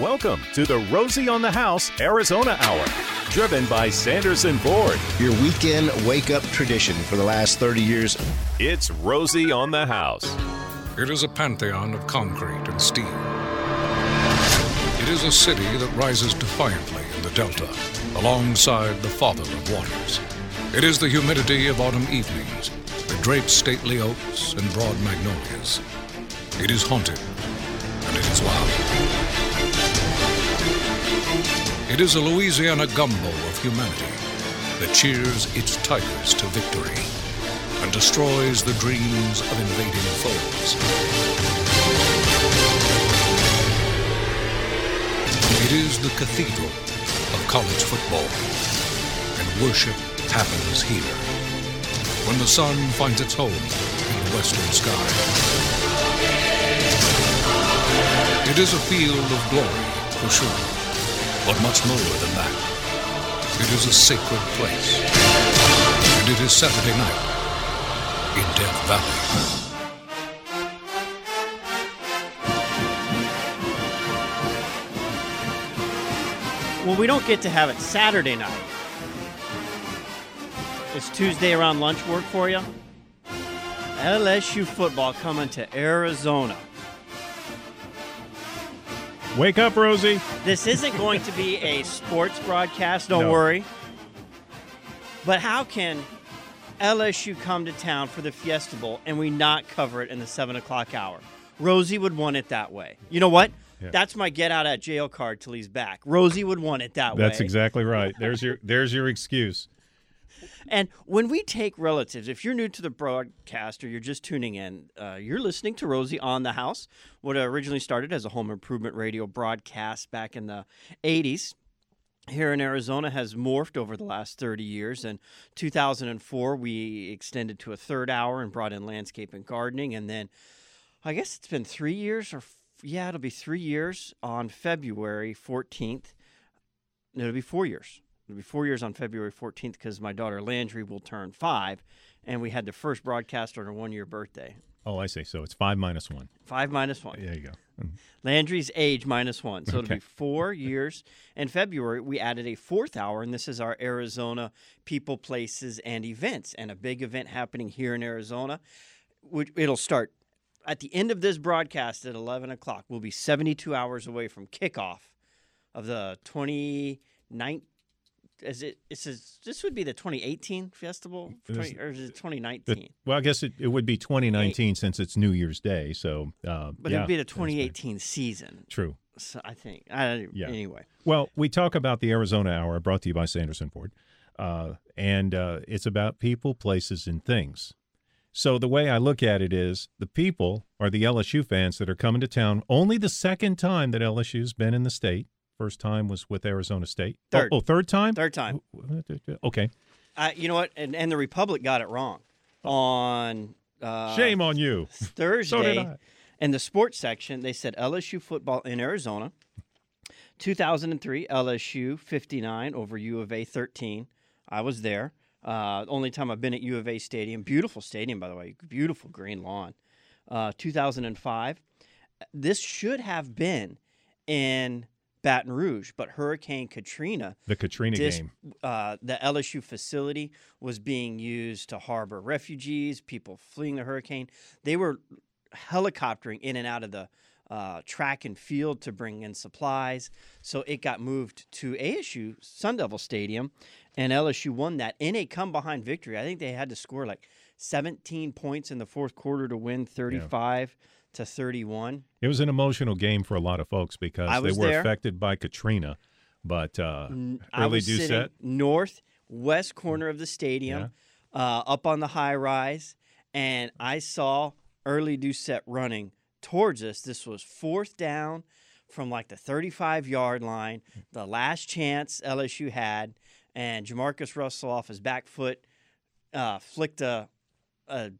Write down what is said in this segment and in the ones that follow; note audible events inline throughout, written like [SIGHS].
Welcome to the Rosie on the House Arizona Hour, driven by Sanderson Ford. Your weekend wake up tradition for the last 30 years. It's Rosie on the House. It is a pantheon of concrete and steel. It is a city that rises defiantly in the Delta, alongside the father of waters. It is the humidity of autumn evenings that drapes stately oaks and broad magnolias. It is haunted, and it is loud. It is a Louisiana gumbo of humanity that cheers its tigers to victory and destroys the dreams of invading foes. It is the cathedral of college football, and worship happens here when the sun finds its home in the western sky. It is a field of glory, for sure but much more than that. It is a sacred place. And it is Saturday night in Death Valley. Well, we don't get to have it Saturday night. It's Tuesday around lunch work for you. LSU football coming to Arizona. Wake up, Rosie. This isn't going to be a sports broadcast, don't No. worry. But how can LSU come to town for the Fiesta Bowl and we not cover it in the 7 o'clock hour? Rosie would want it that way. You know what? Yeah. That's my get out of jail card till he's back. Rosie would want it that way. That's exactly right. There's your there's your excuse. And when we take relatives, if you're new to the broadcast or you're just tuning in, uh, you're listening to Rosie on the House, what originally started as a home improvement radio broadcast back in the 80s. Here in Arizona has morphed over the last 30 years. In 2004, we extended to a third hour and brought in landscape and gardening. And then I guess it's been three years, or yeah, it'll be three years on February 14th. It'll be four years. It'll be four years on February 14th because my daughter Landry will turn five, and we had the first broadcast on her one year birthday. Oh, I see. So it's five minus one. Five minus one. There you go. Mm-hmm. Landry's age minus one. So it'll be four years. In February, we added a fourth hour, and this is our Arizona people, places, and events. And a big event happening here in Arizona. It'll start at the end of this broadcast at 11 o'clock. We'll be 72 hours away from kickoff of the 2019. Is it? It says this would be the 2018 festival, 20, or is it The- 2019? well, I guess it, it would be 2019 since it's New Year's Day. So, uh, but yeah, it'd be the 2018 season. True. So I think. I, Yeah. Anyway. Well, we talk about the Arizona Hour, brought to you by Sanderson Ford, uh, and uh, it's about people, places, and things. So the way I look at it is, the people are the LSU fans that are coming to town. Only the second time that LSU's been in the state. First time was with Arizona State. Oh, Third. Oh, third time. Third time. Okay. Uh, you know what? And, and the Republic got it wrong on uh, Shame on you. [LAUGHS] Thursday. So did I. In the sports section, they said LSU football in Arizona. 2003, LSU 59 over U of A 13. I was there. Uh, only time I've been at U of A Stadium. Beautiful stadium, by the way. Beautiful green lawn. Uh, 2005. This should have been in Baton Rouge, but Hurricane Katrina The Katrina dis- game. uh, the LSU facility was being used to harbor refugees, people fleeing the hurricane. They were helicoptering in and out of the uh, track and field to bring in supplies. So it got moved to ASU Sun Devil Stadium, and LSU won that in a come behind victory. I think they had to score like 17 points in the fourth quarter to win 35 to 31. It was an emotional game for a lot of folks because they were there. affected by Katrina. But uh, I early was Doucet, north west corner of the stadium, uh, up on the high rise, and I saw early Doucet running towards us. This was fourth down from like the 35 yard line, the last chance LSU had, and JaMarcus Russell off his back foot uh, flicked a, a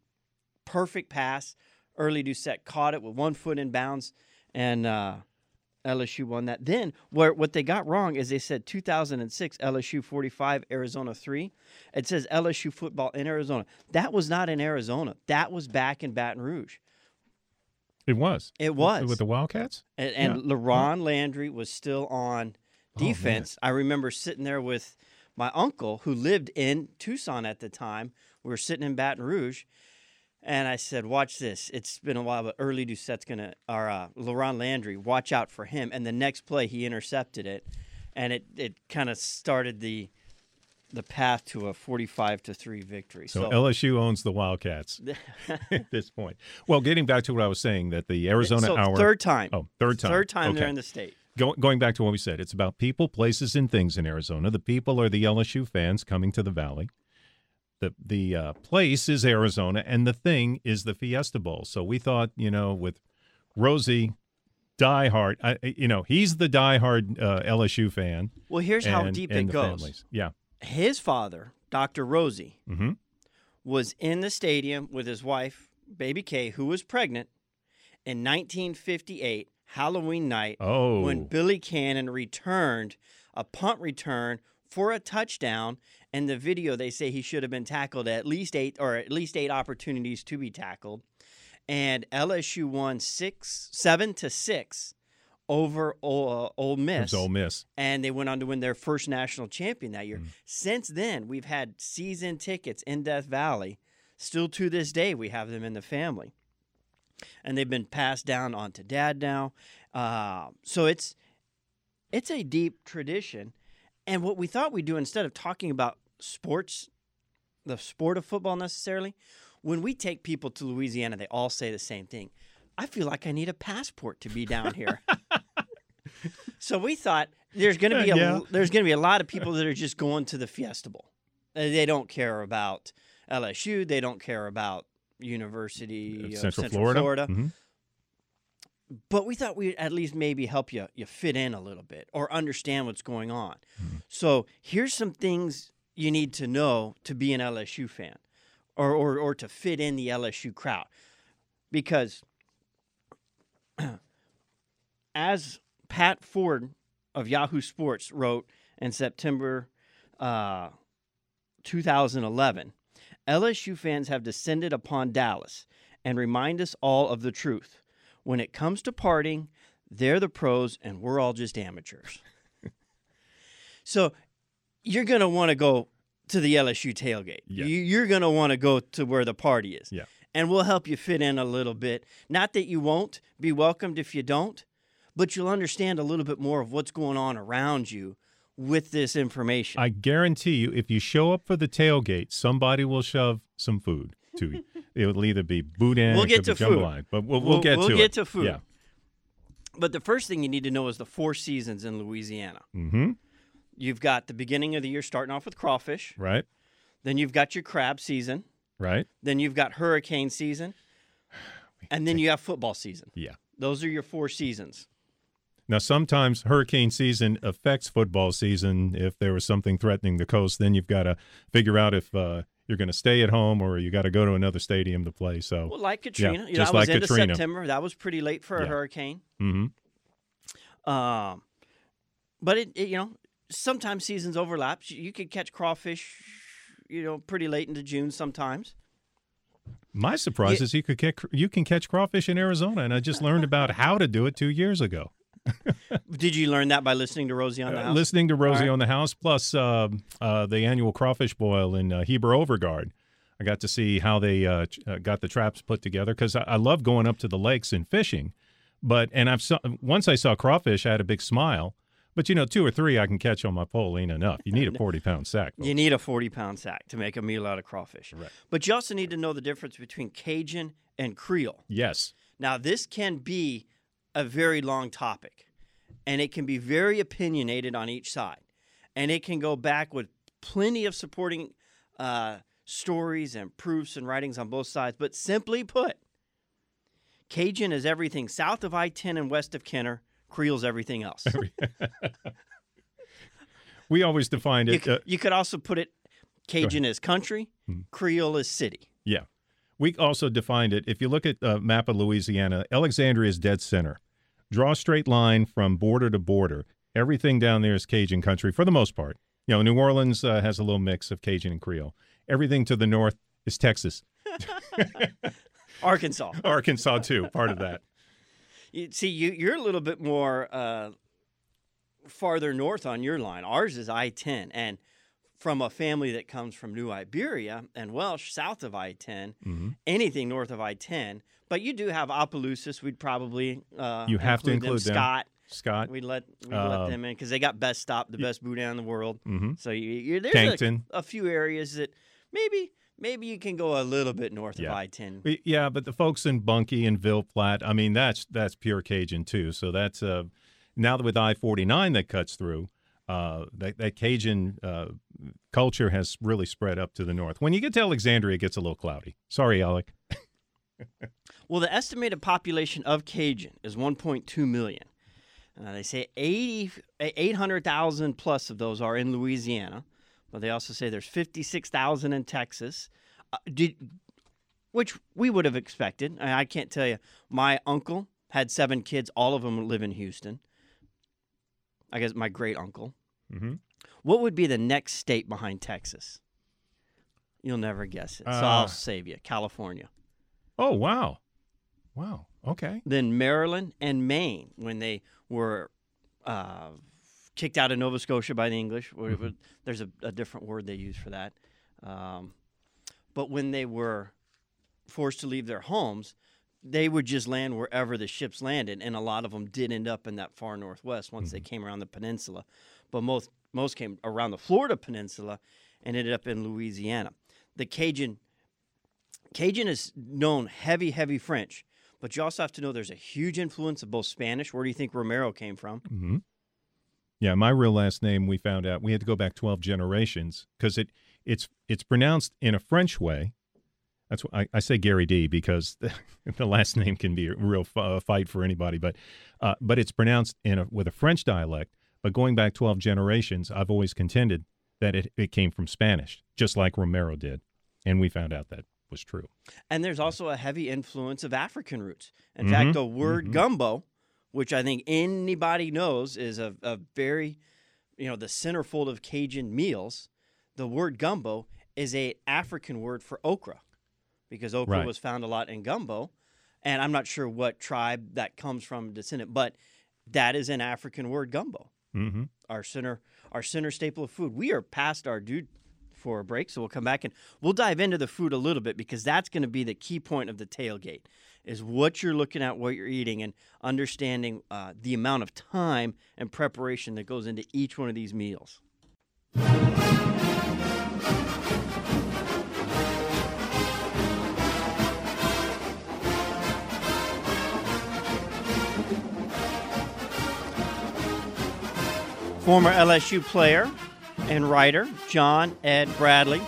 perfect pass. Early Doucet caught it with one foot in bounds, and uh, LSU won that. Then where what they got wrong is they said 2006 LSU 45 Arizona 3. It says LSU football in Arizona. That was not in Arizona. That was back in Baton Rouge. It was. It was. with the Wildcats. And, and Yeah. LaRon Landry was still on Oh, defense. I remember sitting there with my uncle who lived in Tucson at the time. We were sitting in Baton Rouge. And I said, "Watch this. It's been a while, but early Doucet's gonna, or uh, LaRon Landry, watch out for him." And the next play, he intercepted it, and it it kind of started the the path to a forty-five to three victory. So, So, LSU owns the Wildcats [LAUGHS] at this point. Well, getting back to what I was saying, that the Arizona so Hour. third time, Oh, third time. third time they're in the state. Go, going back to what we said, it's about people, places, and things in Arizona. The people are the LSU fans coming to the Valley. The the uh, place is Arizona, and the thing is the Fiesta Bowl. So we thought, you know, with Rosie, diehard, I, you know, he's the diehard uh, LSU fan. Well, here's how deep and it goes. families. Yeah. His father, Dr. Rosie, hmm was in the stadium with his wife, Baby Kay, who was pregnant, in 1958, Halloween night, Oh. when Billy Cannon returned a punt return for a touchdown. And the video, they say he should have been tackled at least eight or at least eight opportunities to be tackled. And LSU won six, seven to six over Ole, uh, Ole Miss Ole Miss. and they went on to win their first national champion that year. Mm. Since then, we've had season tickets in Death Valley. Still to this day, we have them in the family, and they've been passed down onto Dad now. Uh, so it's it's a deep tradition, and what we thought we'd do instead of talking about sports, the sport of football necessarily, when we take people to Louisiana, they all say the same thing. I feel like I need a passport to be down here. [LAUGHS] so we thought there's going to be a Yeah. there's going to be a lot of people that are just going to the Fiesta Bowl. Uh, They don't care about LSU. They don't care about University of Central, Florida. Mhm. But we thought we'd at least maybe help you you fit in a little bit or understand what's going on. So here's some things you need to know to be an LSU fan, or or, or to fit in the LSU crowd, because [CLEARS THROAT] as Pat Forde of Yahoo Sports wrote in September uh, 2011, LSU fans have descended upon Dallas and remind us all of the truth. When it comes to partying, they're the pros and we're all just amateurs. [LAUGHS] so you're going to want to go to the LSU tailgate. Yeah. You, you're going to want to go to where the party is. Yeah. And we'll help you fit in a little bit. Not that you won't be welcomed if you don't, but you'll understand a little bit more of what's going on around you with this information. I guarantee you, if you show up for the tailgate, somebody will shove some food to it will either be boudin, We'll get to be food. jambalaya, but we'll, we'll, We'll- get we'll to get it. to food. Yeah. but the first thing you need to know is the four seasons in Louisiana. Mm-hmm. You've got the beginning of the year starting off with crawfish. Right. Then you've got your crab season. Right. Then you've got hurricane season. [SIGHS] And then you have football season. Yeah. Those are your four seasons. Now, sometimes hurricane season affects football season. If there was something threatening the coast, then you've got to figure out if uh, you're going to stay at home or you got to go to another stadium to play. So, Well, like Katrina. you know, just I was like into Katrina. September. That was pretty late for a Yeah. hurricane. hmm Um, but it, it, you know, sometimes seasons overlap. You- You could catch crawfish, you know, pretty late into June sometimes. my surprise Yeah. is you could catch, you can catch crawfish in Arizona, and I just learned about how to do it two years ago. [LAUGHS] Did you learn that by listening to Rosie on the Uh, house? listening to Rosie right. on the house, plus uh, uh, the annual crawfish boil in uh, Heber-Overgaard. I got to see how they uh, uh, got the traps put together because I, I love going up to the lakes and fishing. But and I've saw, once I saw crawfish, I had a big smile. But you know, two or three I can catch on my pole ain't enough. You need a [LAUGHS] forty pound sack. You need a 40 pound sack to make a meal out of crawfish. Right. But you also need to know the difference between Cajun and Creole. yes, Now, this can be a very long topic, and it can be very opinionated on each side. And it can go back with plenty of supporting uh, stories and proofs and writings on both sides. But simply put, Cajun is everything south of I 10 and west of Kenner, Creole's everything else. [LAUGHS] we always defined you, it. could, uh, you could also put it Cajun is country, Creole is city. Yeah. We also defined it. If you look at a map of Louisiana, Alexandria is dead center. Draw a straight line from border to border. Everything down there is Cajun country for the most part. You know, New Orleans uh, has a little mix of Cajun and Creole. Everything to the north is Texas. [LAUGHS] Arkansas. [LAUGHS] Arkansas, too, part of that. You, see, you you're a little bit more uh, farther north on your line. Ours is I ten, and from a family that comes from New Iberia and Welsh, south of I 10 Mm-hmm. anything north of I ten. But you do have Opelousas. We'd probably uh, You have to include them. Scott. Scott, We'd let we'd Uh, let them in because they got best stop, the best boudin in the world. Mhm. So you, there's a, a few areas that maybe maybe you can go a little bit north Yeah. of I ten. Yeah, but the folks in Bunkie and Ville Platte, I mean, that's that's pure Cajun too. So that's uh, now that with I forty nine that cuts through, uh, that that Cajun uh, culture has really spread up to the north. When you get to Alexandria, it gets a little cloudy. Sorry, Alec. [LAUGHS] Well, the estimated population of Cajun is 1.2 million. Uh, they say 80 800,000 plus of those are in Louisiana, but they also say there's 56,000 in Texas. Uh, did, which we would have expected. I, I can't tell you. My uncle had seven kids. All of them live in Houston. I guess my great uncle. Mhm. What would be the next state behind Texas? You'll never guess it. So Uh, I'll save you. California. Oh wow, wow. Okay. Then Maryland and Maine when they were uh, kicked out of Nova Scotia by the English. Wh- There's a, a different word they use for that. Um, but when they were forced to leave their homes, they would just land wherever the ships landed, and a lot of them did end up in that far northwest once they came around the peninsula. But most most came around the Florida peninsula and ended up in Louisiana. The Cajun Cajun is known heavy, heavy French, but you also have to know there's a huge influence of both Spanish. Where do you think Romero came from? hmm Yeah, my real last name we found out we had to go back twelve generations because it it's it's pronounced in a French way. That's why I, I say Gary D because the, [LAUGHS] the last name can be a real f- uh, fight for anybody. But uh, but it's pronounced in a, with a French dialect. But going back twelve generations, I've always contended that it, it came from Spanish, just like Romero did, and we found out that was true. And there's also a heavy influence of African roots. In mm-hmm. fact, the word mm-hmm. gumbo, which I think anybody knows is a, a very, you know, the centerfold of Cajun meals, the word gumbo is a African word for okra because okra Right. was found a lot in gumbo. And I'm not sure what tribe that comes from descendant, but that is an African word gumbo. Hmm our center our center staple of food. We are past our due for a break, so we'll come back and we'll dive into the food a little bit because that's going to be the key point of the tailgate is what you're looking at, what you're eating, and understanding uh, the amount of time and preparation that goes into each one of these meals. Former LSU player and writer John Ed Bradley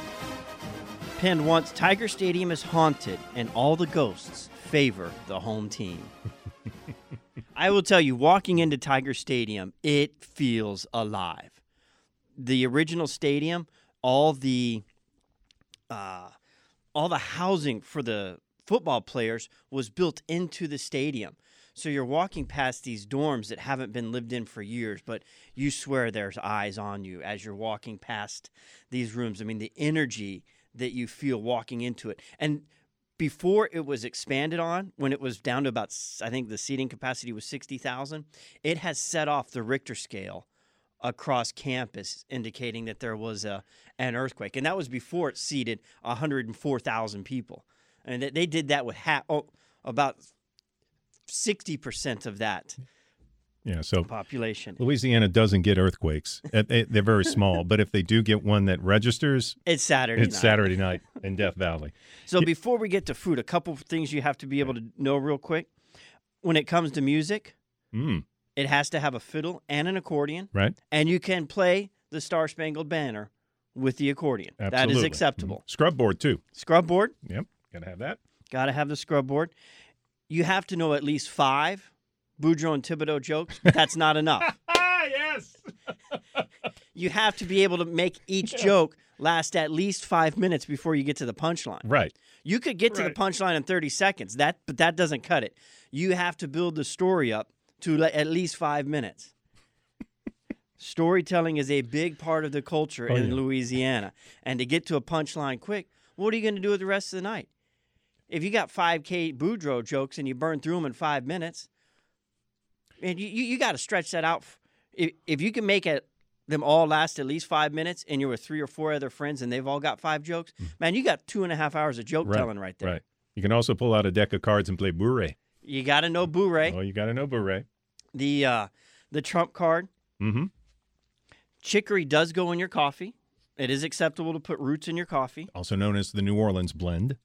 penned once Tiger Stadium is haunted and all the ghosts favor the home team. I will tell you, walking into Tiger Stadium, it feels alive. The original stadium, all the uh, all the housing for the football players was built into the stadium. So you're walking past these dorms that haven't been lived in for years, but you swear there's eyes on you as you're walking past these rooms. I mean, the energy that you feel walking into it. And before it was expanded on, when it was down to about, I think the seating capacity was 60,000, it has set off the Richter scale across campus, indicating that there was a, an earthquake. And that was before it seated 104,000 people. And they- did that with ha- oh, about 60% of that Yeah. So population. Louisiana doesn't get earthquakes. [LAUGHS] They- They're very small, but if they do get one that registers, It's Saturday it's night. Saturday night [LAUGHS] in Death Valley. So before we get to food, a couple of things you have to be able to know real quick. When it comes to music, Mm, it has to have a fiddle and an accordion, right? and you can play the Star Spangled Banner with the accordion. That Absolutely. is acceptable. Mhm. Scrub board too. Scrub board, Yep, gotta have that. got to have the scrub board. You have to know at least five Boudreaux and Thibodeau jokes. but That's not enough. Ah, [LAUGHS] yes. [LAUGHS] You have to be able to make each joke last at least five minutes before you get to the punchline. Right. You could get to Right. the punchline in 30 seconds. That but that doesn't cut it. You have to build the story up to at least 5 minutes. Storytelling is a big part of the culture Oh, in yeah. Louisiana. And to get to a punchline quick, what are you going to do with the rest of the night? If you got 5K Boudreaux jokes and you burn through them in 5 minutes, Man, you, you, you got to stretch that out. If, if you can make it them all last at least five minutes and you're with three or four other friends and they've all got five jokes, man, you got two and a half hours of joke telling right there. Right. You can also pull out a deck of cards and play bourrée. You got to know bourrée, Oh, you got to know bourrée. the uh, the trump card. Mm-hmm. Chicory does go in your coffee. It is acceptable to put roots in your coffee. Also known as the New Orleans blend.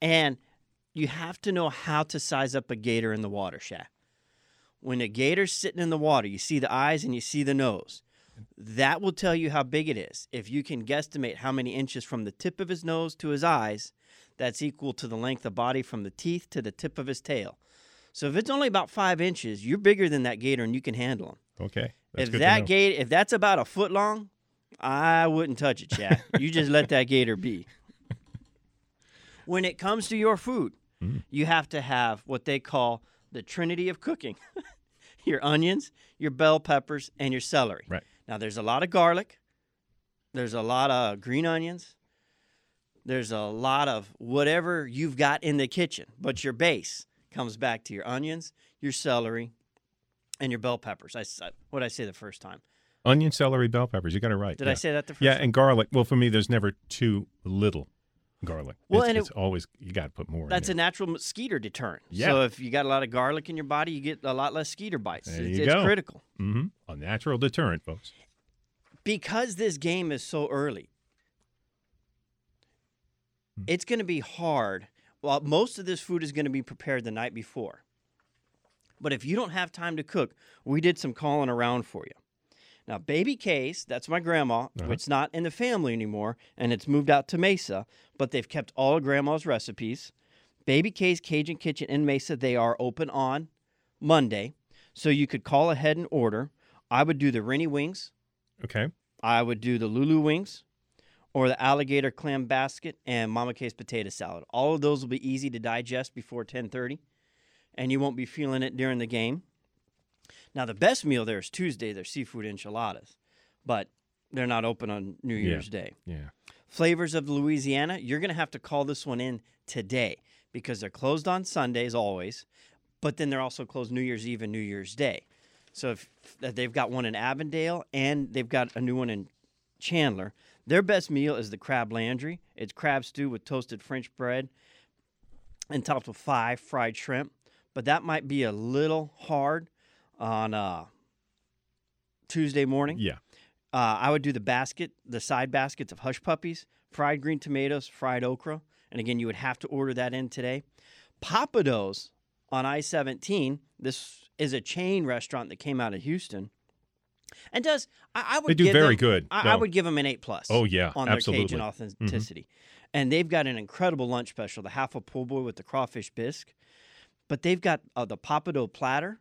And you have to know how to size up a gator in the water shack. When a gator's sitting in the water, you see the eyes and you see the nose. That will tell you how big it is. If you can guesstimate how many inches from the tip of his nose to his eyes, that's equal to the length of body from the teeth to the tip of his tail. So if it's only about five inches, you're bigger than that gator and you can handle him. Okay. That's if that gator, if that's about a foot long, I wouldn't touch it, Chad. you just let that gator be. When it comes to your food, Mm. you have to have what they call the trinity of cooking: [LAUGHS] your onions, your bell peppers, and your celery. Right. Now, there's a lot of garlic. There's a lot of green onions. There's a lot of whatever you've got in the kitchen, but your base comes back to your onions, your celery, and your bell peppers. I said what did I say the first time? Onion, celery, bell peppers. You got it right. Did yeah. I say that the first Yeah, time? and garlic. Well, for me, there's never too little garlic. Well, it's, and it- it's always you got to put more. That's a natural mosquito deterrent. Yeah. So if you got a lot of garlic in your body, you get a lot less skeeter bites. There it's you it's go. critical. Mhm. a natural deterrent, folks. Because this game is so early, Hmm. it's going to be hard. Well, most of this food is going to be prepared the night before. But if you don't have time to cook, we did some calling around for you. Now, Baby Kay's, that's my grandma, Uh-huh. it's not in the family anymore, and it's moved out to Mesa, but they've kept all of grandma's recipes. Baby Kay's Cajun Kitchen in Mesa, they are open on Monday, so you could call ahead and order. I would do the Rennie wings, Okay. I would do the Lulu wings or the alligator clam basket and Mama Case potato salad. All of those will be easy to digest before 10:30 and you won't be feeling it during the game. Now the best meal there is Tuesday, their seafood enchiladas, but they're not open on New Yeah. Year's Day. Yeah. Flavors of Louisiana, you're going to have to call this one in today because they're closed on Sundays always, but then they're also closed New Year's Eve and New Year's Day. So if they've got one in Avondale and they've got a new one in Chandler, their best meal is the crab landry. It's crab stew with toasted French bread and topped with five fried shrimp. But that might be a little hard on uh, Tuesday morning. Yeah. Uh, I would do the basket, the side baskets of hush puppies, fried green tomatoes, fried okra. And again, you would have to order that in today. Pappadeaux on I 17. This is a chain restaurant that came out of Houston. And does I, I would They do give very them- good. I, I would give them an eight plus. Oh, yeah, on their absolutely. Mm-hmm. Cajun authenticity, and they've got an incredible lunch special: the half a pool boy with the crawfish bisque. But they've got uh, the Pappadeaux platter.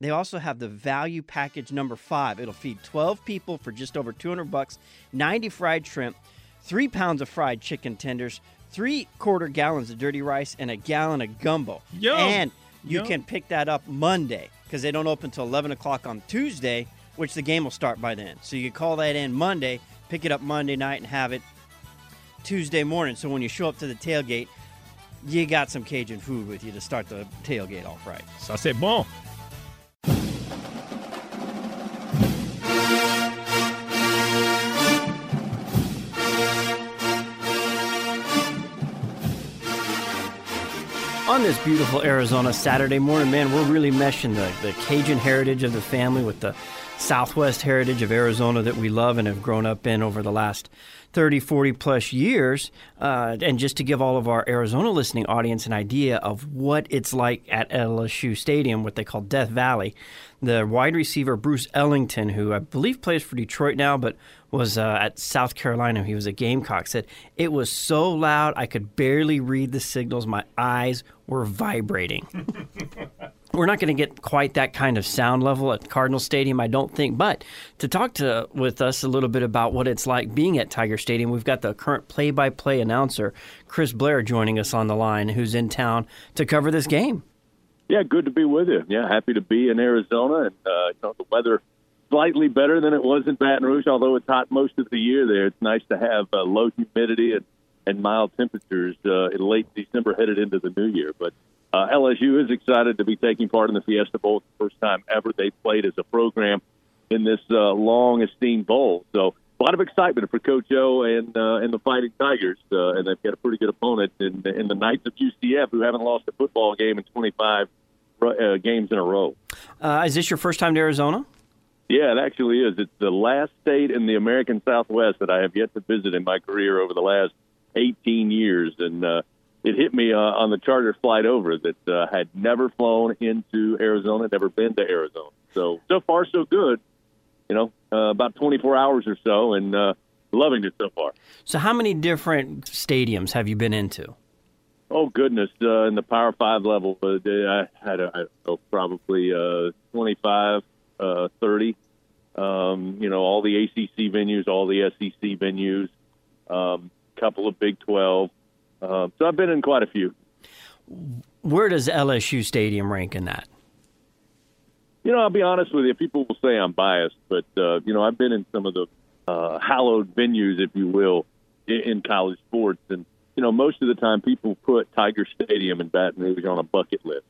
They also have the value package number five. It'll feed 12 people for just over 200 bucks, 90 fried shrimp, three pounds of fried chicken tenders, three quarter gallons of dirty rice, and a gallon of gumbo. Yum. And you can pick that up Monday because they don't open until 11 o'clock on Tuesday, which the game will start by then. So you call that in Monday, pick it up Monday night, and have it Tuesday morning. So when you show up to the tailgate, you got some Cajun food with you to start the tailgate off right. Ça c'est bon. On this beautiful Arizona Saturday morning, man, we're really meshing the, the Cajun heritage of the family with the Southwest heritage of Arizona that we love and have grown up in over the last 30, 40 plus years. Uh, and just to give all of our Arizona listening audience an idea of what it's like at LSU Stadium, what they call Death Valley, the wide receiver Bruce Ellington, who I believe plays for Detroit now, but was uh, at South Carolina. He was a Gamecock. Said it was so loud I could barely read the signals. My eyes were vibrating. [LAUGHS] We're not going to get quite that kind of sound level at Cardinal Stadium, I don't think. But to talk to with us a little bit about what it's like being at Tiger Stadium, we've got the current play-by-play announcer Chris Blair joining us on the line, who's in town to cover this game. Yeah, good to be with you. Yeah, happy to be in Arizona, and uh, you know the weather slightly better than it was in Baton Rouge. Although it's hot most of the year there, it's nice to have uh, low humidity and and mild temperatures uh, in late December headed into the new year. But uh, LSU is excited to be taking part in the Fiesta Bowl. The first time ever they played as a program in this uh, long esteemed bowl. So a lot of excitement for Coach O and uh, and the Fighting Tigers, uh, and they've got a pretty good opponent in, in the Knights of UCF, who haven't lost a football game in 25 uh, games in a row. Uh, is this your first time to Arizona? Yeah, it actually is. It's the last state in the American Southwest that I have yet to visit in my career over the last 18 years, and uh, it hit me uh, on the charter flight over that uh, had never flown into Arizona, never been to Arizona. So so far so good. You know, uh, about 24 hours or so, and uh, loving it so far. So, how many different stadiums have you been into? Oh goodness! Uh, in the Power Five level, uh, I had a, I don't know, probably uh, 25, uh, 30. Um, you know, all the ACC venues, all the SEC venues, a um, couple of Big 12. Uh, so I've been in quite a few. Where does LSU Stadium rank in that? You know, I'll be honest with you. People will say I'm biased, but uh, you know, I've been in some of the uh, hallowed venues, if you will, in, in college sports, and you know, most of the time people put Tiger Stadium in Baton Rouge on a bucket list.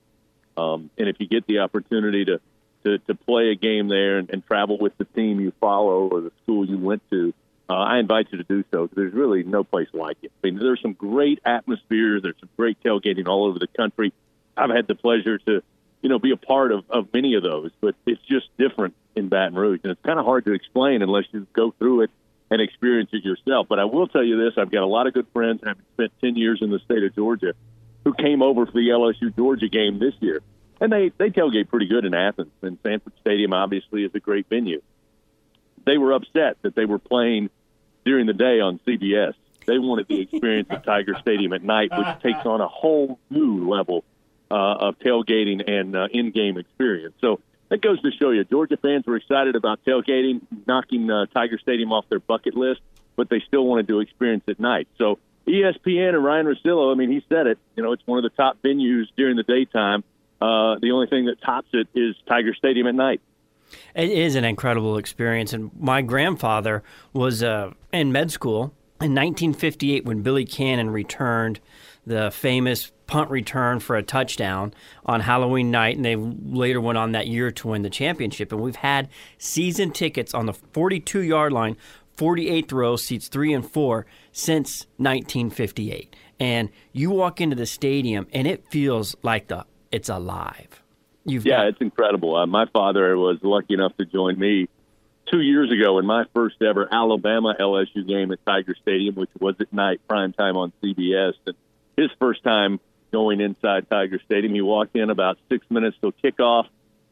Um, and if you get the opportunity to to, to play a game there and, and travel with the team you follow or the school you went to, uh, I invite you to do so. There's really no place like it. I mean, there's some great atmospheres. There's some great tailgating all over the country. I've had the pleasure to, you know, be a part of, of many of those, but it's just different in Baton Rouge, and it's kind of hard to explain unless you go through it and experience it yourself. But I will tell you this: I've got a lot of good friends, having spent ten years in the state of Georgia, who came over for the LSU Georgia game this year and they they tailgate pretty good in Athens. And Sanford Stadium obviously is a great venue. They were upset that they were playing during the day on CBS. They wanted the experience of Tiger Stadium at night, which takes on a whole new level uh, of tailgating and uh, in-game experience. So that goes to show you, Georgia fans were excited about tailgating, knocking uh, Tiger Stadium off their bucket list, but they still wanted to experience at night. So ESPN and Ryan Russillo, I mean, he said it. You know, it's one of the top venues during the daytime uh, the only thing that tops it is Tiger Stadium at night. It is an incredible experience. And my grandfather was uh, in med school in 1958 when Billy Cannon returned the famous punt return for a touchdown on Halloween night, and they later went on that year to win the championship. And we've had season tickets on the 42 yard line, 48th row, seats three and four, since 1958. And you walk into the stadium, and it feels like the it's alive. You've yeah, got- it's incredible. Uh, my father was lucky enough to join me two years ago in my first ever Alabama LSU game at Tiger Stadium, which was at night, prime time on CBS. And his first time going inside Tiger Stadium, he walked in about six minutes till kickoff.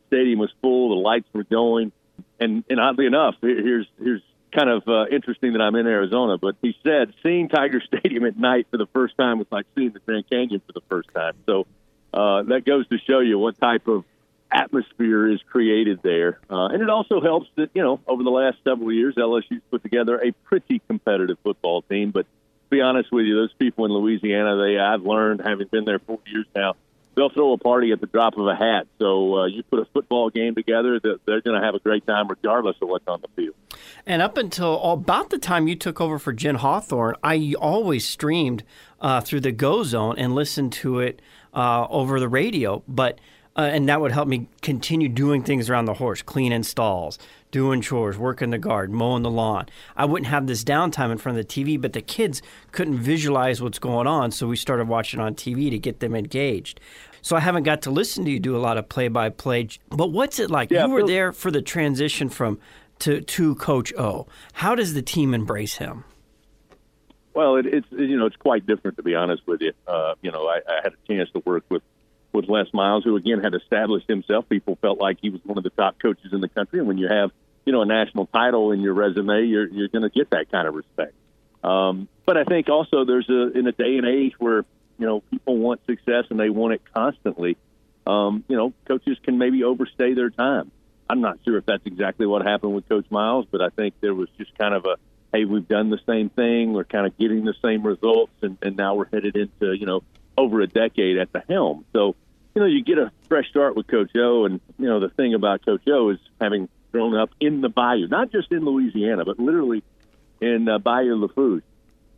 Stadium was full, the lights were going, and and oddly enough, here's here's kind of uh, interesting that I'm in Arizona, but he said seeing Tiger [LAUGHS] Stadium at night for the first time was like seeing the Grand Canyon for the first time. So uh, that goes to show you what type of atmosphere is created there. Uh, and it also helps that, you know, over the last several years, LSU's put together a pretty competitive football team. But to be honest with you, those people in Louisiana, they I've learned, having been there four years now, they'll throw a party at the drop of a hat. So uh, you put a football game together, they're going to have a great time regardless of what's on the field. And up until about the time you took over for Jim Hawthorne, I always streamed uh, through the Geaux Zone and listened to it uh, over the radio, but uh, and that would help me continue doing things around the horse, cleaning stalls, doing chores, working the garden, mowing the lawn. I wouldn't have this downtime in front of the TV, but the kids couldn't visualize what's going on, so we started watching on TV to get them engaged. So I haven't got to listen to you do a lot of play-by-play. But what's it like? Yeah, you were there for the transition from to to Coach O. How does the team embrace him? Well, it, it's you know it's quite different to be honest with you. Uh, you know, I, I had a chance to work with with Les Miles, who again had established himself. People felt like he was one of the top coaches in the country, and when you have you know a national title in your resume, you're you're going to get that kind of respect. Um, but I think also there's a in a day and age where you know people want success and they want it constantly. Um, you know, coaches can maybe overstay their time. I'm not sure if that's exactly what happened with Coach Miles, but I think there was just kind of a hey, we've done the same thing, we're kind of getting the same results, and, and now we're headed into you know over a decade at the helm. So you know you get a fresh start with Coach O, and you know the thing about Coach O is having grown up in the Bayou, not just in Louisiana, but literally in uh, Bayou Lafourche.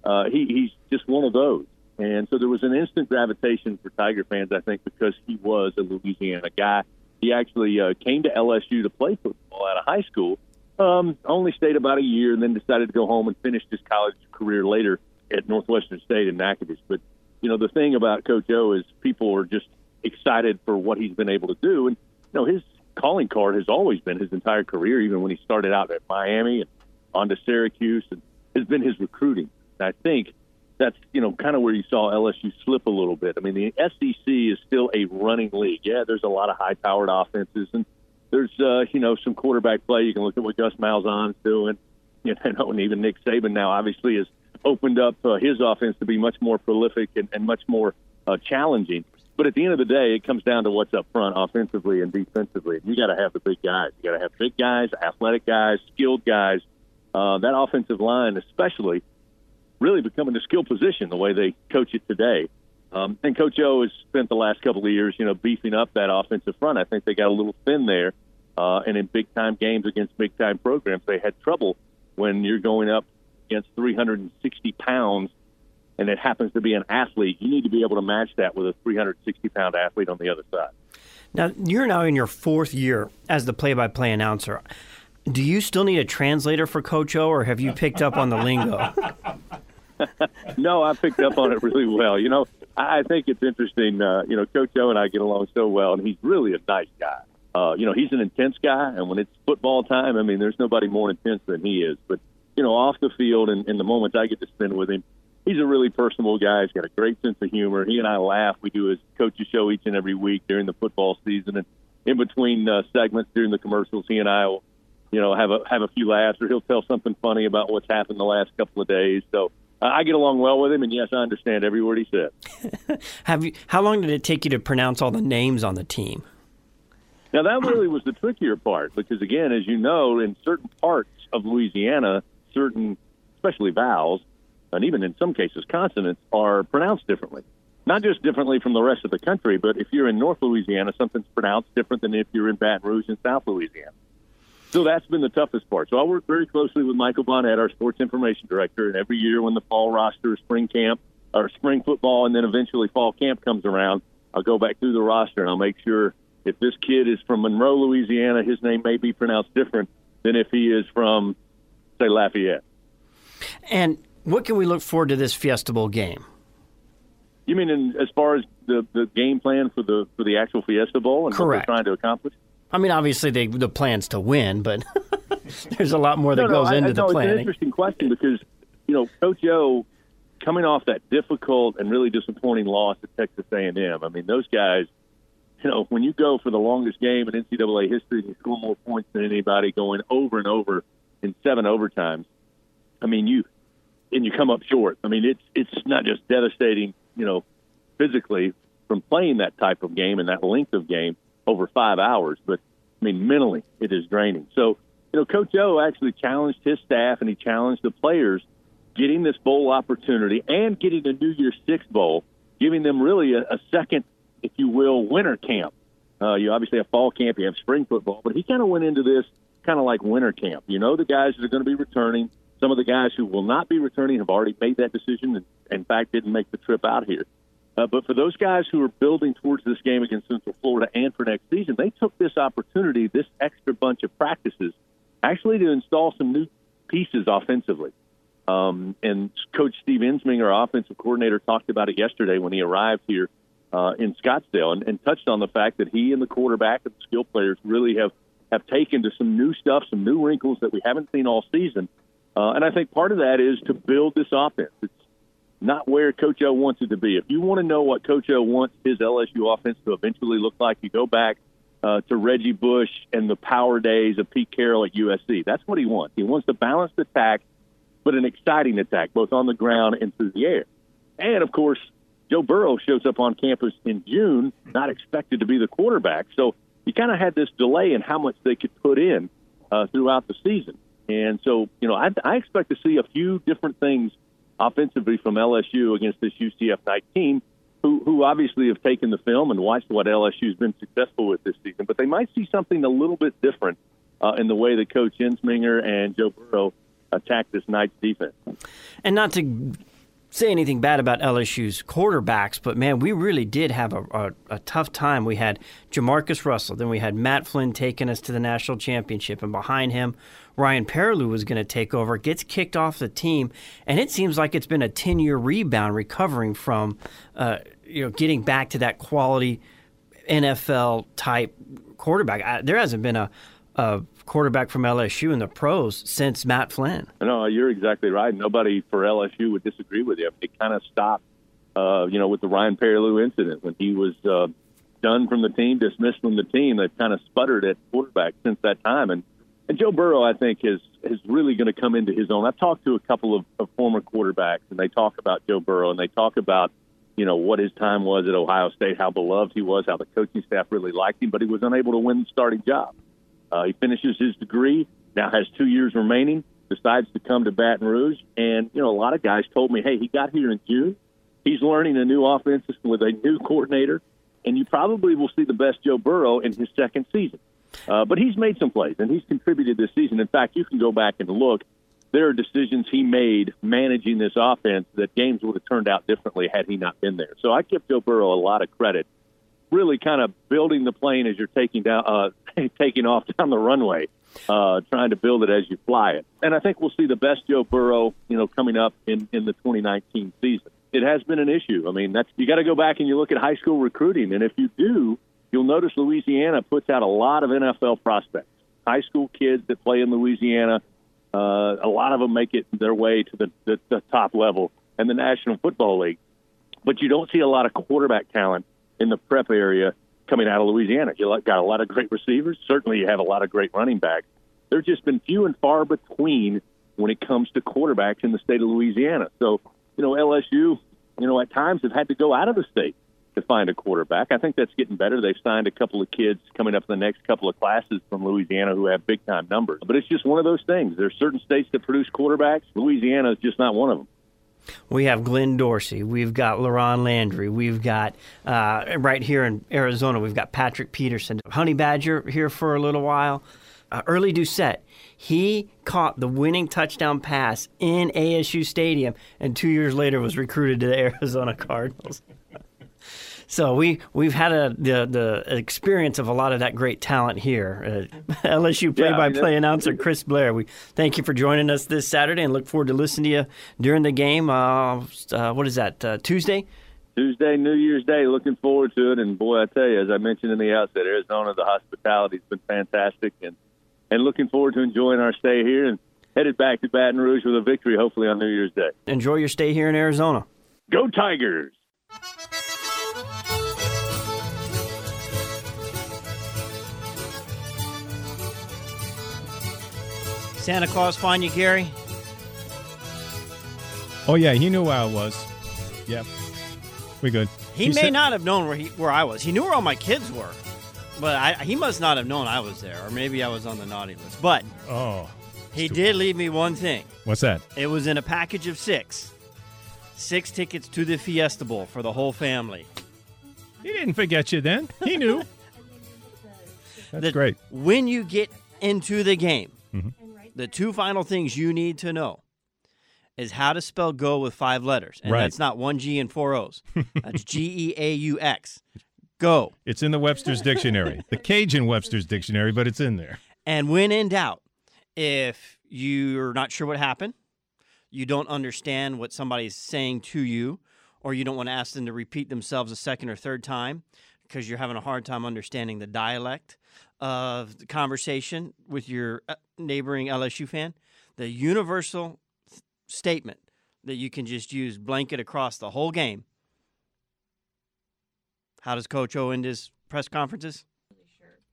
Uh, he, he's just one of those. And so there was an instant gravitation for Tiger fans, I think, because he was a Louisiana guy. He actually uh, came to LSU to play football out of high school. Um, only stayed about a year and then decided to go home and finish his college career later at Northwestern State in Natchitoches. But you know, the thing about Coach O is people are just excited for what he's been able to do, and you know, his calling card has always been his entire career, even when he started out at Miami and on to Syracuse, and has been his recruiting. And I think that's you know kind of where you saw LSU slip a little bit. I mean, the SEC is still a running league. Yeah, there's a lot of high-powered offenses, and there's uh, you know some quarterback play. You can look at what Gus Malzahn's doing, [LAUGHS] you know, and even Nick Saban now obviously has opened up uh, his offense to be much more prolific and, and much more uh, challenging. But at the end of the day, it comes down to what's up front offensively and defensively. You got to have the big guys. You got to have big guys, athletic guys, skilled guys. Uh, that offensive line, especially, really becoming a skill position the way they coach it today. Um, and Coach O has spent the last couple of years, you know, beefing up that offensive front. I think they got a little thin there, uh, and in big time games against big time programs, they had trouble when you're going up against 360 pounds, and it happens to be an athlete. You need to be able to match that with a 360 pound athlete on the other side. Now you're now in your fourth year as the play by play announcer. Do you still need a translator for Coach O, or have you picked up on the lingo? [LAUGHS] no, I picked up on it really well. You know, I think it's interesting. Uh, you know, Coach O and I get along so well, and he's really a nice guy. Uh, you know, he's an intense guy, and when it's football time, I mean, there's nobody more intense than he is. But you know, off the field and, and the moments I get to spend with him, he's a really personable guy. He's got a great sense of humor. He and I laugh. We do his coaches show each and every week during the football season, and in between uh, segments during the commercials, he and I will, you know, have a have a few laughs, or he'll tell something funny about what's happened the last couple of days. So I get along well with him, and yes, I understand every word he said. [LAUGHS] Have you? How long did it take you to pronounce all the names on the team? Now that really was the trickier part because, again, as you know, in certain parts of Louisiana, certain, especially vowels, and even in some cases consonants, are pronounced differently. Not just differently from the rest of the country, but if you're in North Louisiana, something's pronounced different than if you're in Baton Rouge in South Louisiana. So that's been the toughest part. So I work very closely with Michael Bonnette, our sports information director, and every year when the fall roster, spring camp, or spring football, and then eventually fall camp comes around, I'll go back through the roster and I'll make sure if this kid is from Monroe, Louisiana, his name may be pronounced different than if he is from, say, Lafayette. And what can we look forward to this Fiesta Bowl game? You mean in, as far as the, the game plan for the for the actual Fiesta Bowl and Correct. what we're trying to accomplish? I mean, obviously, they, the plan's to win, but [LAUGHS] there's a lot more that no, goes no, into I, the no, planning. It's an interesting question because you know Coach O coming off that difficult and really disappointing loss at Texas A&M. I mean, those guys. You know, when you go for the longest game in NCAA history and you score more points than anybody, going over and over in seven overtimes. I mean, you and you come up short. I mean, it's it's not just devastating, you know, physically from playing that type of game and that length of game over five hours, but I mean, mentally, it is draining. So, you know, Coach O actually challenged his staff and he challenged the players getting this bowl opportunity and getting a New Year's Six bowl, giving them really a, a second, if you will, winter camp. Uh, you obviously have fall camp, you have spring football, but he kind of went into this kind of like winter camp. You know, the guys that are going to be returning, some of the guys who will not be returning have already made that decision and, in fact, didn't make the trip out here. Uh, but for those guys who are building towards this game against Central Florida and for next season, they took this opportunity, this extra bunch of practices, actually to install some new pieces offensively. Um, and Coach Steve Ensminger, our offensive coordinator, talked about it yesterday when he arrived here uh, in Scottsdale and, and touched on the fact that he and the quarterback and the skill players really have, have taken to some new stuff, some new wrinkles that we haven't seen all season. Uh, and I think part of that is to build this offense. It's not where Coach O wants it to be. If you want to know what Coach O wants his LSU offense to eventually look like, you go back uh, to Reggie Bush and the power days of Pete Carroll at USC. That's what he wants. He wants a balanced attack, but an exciting attack, both on the ground and through the air. And of course, Joe Burrow shows up on campus in June, not expected to be the quarterback. So you kind of had this delay in how much they could put in uh, throughout the season. And so, you know, I, I expect to see a few different things offensively from LSU against this UCF Knight team, who, who obviously have taken the film and watched what LSU's been successful with this season. But they might see something a little bit different uh, in the way that Coach Ensminger and Joe Burrow attack this Knights defense. And not to say anything bad about LSU's quarterbacks, but man, we really did have a, a, a, tough time. We had JaMarcus Russell, then we had Matt Flynn taking us to the national championship, and behind him, Ryan Perrilloux was going to take over. Gets kicked off the team, and it seems like it's been a ten year rebound recovering from, uh, you know, getting back to that quality NFL type quarterback. I, there hasn't been a, a quarterback from LSU in the pros since Matt Flynn. No, you're exactly right. Nobody for LSU would disagree with you. It kind of stopped, uh, you know, with the Ryan Perrilloux incident when he was uh, done from the team, dismissed from the team. They've kind of sputtered at quarterback since that time. And and Joe Burrow, I think, is is really going to come into his own. I've talked to a couple of, of former quarterbacks, and they talk about Joe Burrow, and they talk about you know what his time was at Ohio State, how beloved he was, how the coaching staff really liked him, but he was unable to win the starting job. Uh, he finishes his degree, now has two years remaining, decides to come to Baton Rouge. And, you know, a lot of guys told me, hey, he got here in June. He's learning a new offense with a new coordinator, and you probably will see the best Joe Burrow in his second season. Uh, but he's made some plays, and he's contributed this season. In fact, you can go back and look. There are decisions he made managing this offense that games would have turned out differently had he not been there. So I give Joe Burrow a lot of credit really kind of building the plane as you're taking down uh, [LAUGHS] taking off down the runway, uh, trying to build it as you fly it. And I think we'll see the best Joe Burrow, you know, coming up in in the 2019 season. It has been an issue. I mean, that's you got to go back and you look at high school recruiting, and if you do, you'll notice Louisiana puts out a lot of NFL prospects, high school kids that play in Louisiana. Uh, a lot of them make it their way to the, the, the top level and the National Football League, but you don't see a lot of quarterback talent in the prep area coming out of Louisiana. You got a lot of great receivers. Certainly, you have a lot of great running backs. There's just been few and far between when it comes to quarterbacks in the state of Louisiana. So, you know, LSU, you know, at times have had to go out of the state to find a quarterback. I think that's getting better. They've signed a couple of kids coming up in the next couple of classes from Louisiana who have big time numbers. But it's just one of those things. There's certain states that produce quarterbacks. Louisiana is just not one of them. We have Glenn Dorsey. We've got LaRon Landry. We've got uh, right here in Arizona. We've got Patrick Peterson. Honey Badger here for a little while. Uh, Early Doucet. He caught the winning touchdown pass in ASU Stadium, and two years later was recruited to the [LAUGHS] Arizona Cardinals. So we we've had a the the experience of a lot of that great talent here. Uh, [LAUGHS] LSU play-by-play announcer Chris Blair. We thank you for joining us this Saturday and look forward to listening to you during the game. Uh, uh, what is that? Uh, Tuesday. Tuesday, New Year's Day. Looking forward to it. And boy, I tell you, as I mentioned in the outset, Arizona, the hospitality's been fantastic, and and looking forward to enjoying our stay here and headed back to Baton Rouge with a victory, hopefully on New Year's Day. Enjoy your stay here in Arizona. Go Tigers! Santa Claus find you, Gary? Oh yeah, he knew where I was. Yep, we good. He, He may said- not have known where he where I was. He knew where all my kids were, but I, he must not have known I was there, or maybe I was on the naughty list. But Oh, he did leave me one thing. what's that? It was in a package of six. Six tickets to the Fiesta Bowl for the whole family. He didn't forget you then. He knew. [LAUGHS] That's that great. When you get into the game, Mhm. The two final things you need to know is how to spell go with five letters. And Right. that's not one G and four O's. [LAUGHS] That's G E A U X. Go. It's in the Webster's dictionary, the Cajun Webster's dictionary, but it's in there. And when in doubt, if you're not sure what happened, you don't understand what somebody's saying to you, or you don't want to ask them to repeat themselves a second or third time because you're having a hard time understanding the dialect of the conversation with your uh, neighboring LSU fan, the universal th- statement that you can just use blanket across the whole game. How does Coach O end his press conferences?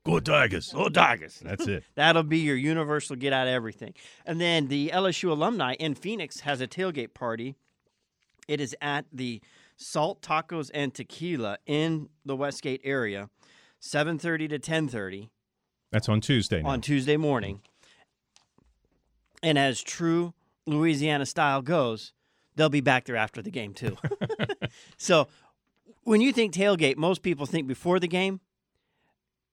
Go Tigers. Go Tigers. That's it. [LAUGHS] That'll be your universal get out of everything. And then the LSU alumni in Phoenix has a tailgate party. It is at the Salt Tacos and Tequila in the Westgate area, 7:30 to 10:30 That's on Tuesday. Now. on Tuesday morning. And as true Louisiana style goes, they'll be back there after the game too. [LAUGHS] so when you think tailgate, most people think before the game.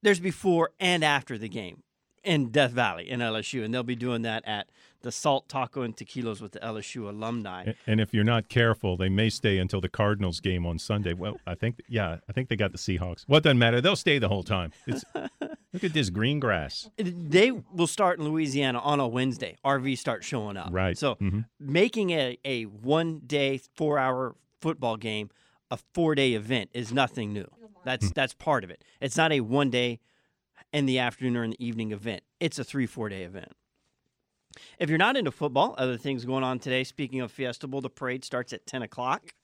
There's before and after the game. In Death Valley in LSU, and they'll be doing that at the Salt Taco and Tequilas with the LSU alumni. And if you're not careful, they may stay until the Cardinals game on Sunday. Well, I think, yeah, I think they got the Seahawks. Well, doesn't matter. They'll stay the whole time. It's, [LAUGHS] look at this green grass. They will start in Louisiana on a Wednesday. RVs start showing up. Right. So Mhm. making a, a one day, four hour football game a four day event is nothing new. That's Hmm. that's part of it. It's not a one day in the afternoon or in the evening event. It's a three, four day event. If you're not into football, other things going on today. Speaking of Fiesta Bowl, the parade starts at 10 o'clock.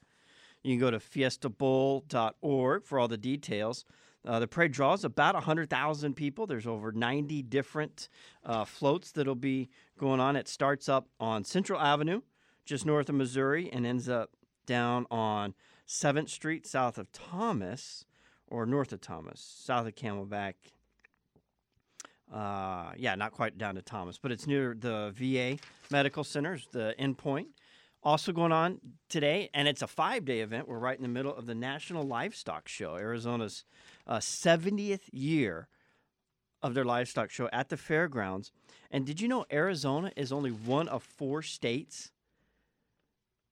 You can go to fiestabowl.org for all the details. Uh, the parade draws about 100,000 people. There's over 90 different uh, floats that'll be going on. It starts up on Central Avenue, just north of Missouri, and ends up down on 7th Street, south of Thomas, or north of Thomas, south of Camelback. Uh, yeah, not quite down to Thomas, but it's near the VA Medical Centers, the endpoint. Also going on today, and it's a five day event. We're right in the middle of the National Livestock Show, Arizona's uh, 70th year of their livestock show at the fairgrounds. And did you know Arizona is only one of four states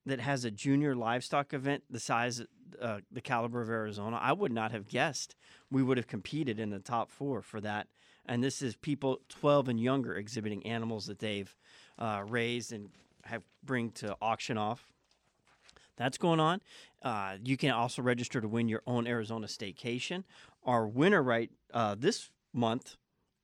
that has a junior livestock event the size, uh, the caliber of Arizona? I would not have guessed we would have competed in the top four for that. And this is people 12 and younger exhibiting animals that they've uh, raised and have bring to auction off. That's going on. Uh, you can also register to win your own Arizona staycation. Our winner right uh, this month,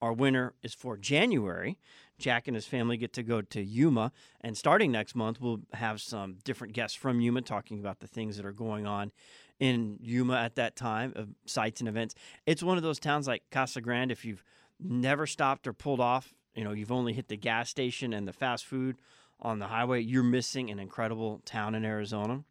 our winner is for January. Jack and his family get to go to Yuma, and starting next month, we'll have some different guests from Yuma talking about the things that are going on in Yuma at that time of sites and events. It's one of those towns like Casa Grande. If you've never stopped or pulled off, you know, you've only hit the gas station and the fast food on the highway, you're missing an incredible town in Arizona.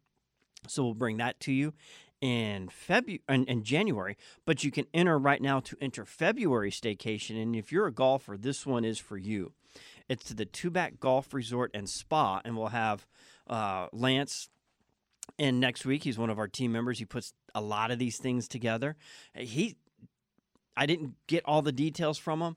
So we'll bring that to you in February in, in January. But you can enter right now to enter February staycation, and if you're a golfer, this one is for you. It's to the Tubac Golf Resort and Spa, and we'll have uh, Lance in next week. He's one of our team members. He puts a lot of these things together. He, I didn't get all the details from him,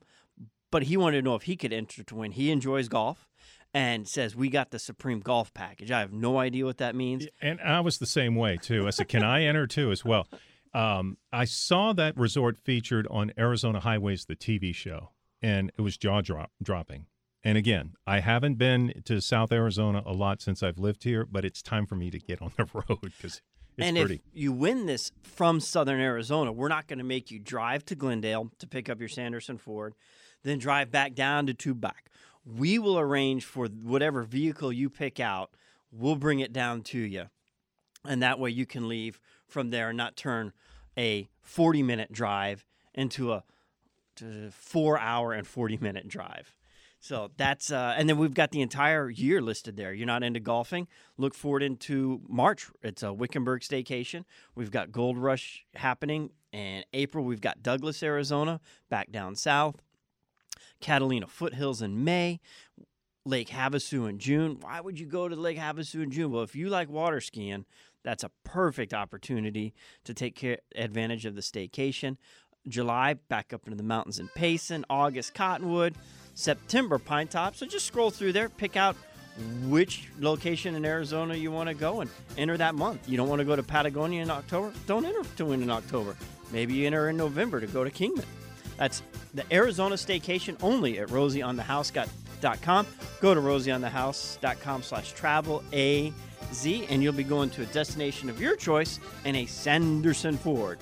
but he wanted to know if he could enter to win. He enjoys golf and says we got the supreme golf package. I have no idea what that means. And I was the same way too. I said, "Can I enter too as well?" Um, I saw that resort featured on Arizona Highways, the TV show, and it was jaw drop dropping. And again, I haven't been to South Arizona a lot since I've lived here, but it's time for me to get on the [LAUGHS] road because it's and pretty. if you win this from Southern Arizona, we're not going to make you drive to Glendale to pick up your Sanderson Ford, then drive back down to Tubac. We will arrange for whatever vehicle you pick out. We'll bring it down to you, and that way you can leave from there and not turn a 40 minute drive into a four hour and 40 minute drive. So that's uh, and then we've got the entire year listed there. You're not into golfing? Look forward into March. It's a Wickenburg staycation. We've got Gold Rush happening in April. We've got Douglas, Arizona, back down south. Catalina Foothills in May. Lake Havasu in June. Why would you go to Lake Havasu in June? Well, if you like water skiing, that's a perfect opportunity to take care, advantage of the staycation. July, back up into the mountains in Payson. August, Cottonwood. September, Pinetop. So just scroll through there, pick out which location in Arizona you want to go and enter that month. You don't want to go to Patagonia in October? Don't enter to win in October. Maybe you enter in November to go to Kingman. That's the Arizona staycation only at rosieonthehouse.com. Go to rosieonthehouse.com slash travel AZ and you'll be going to a destination of your choice in a Sanderson Ford.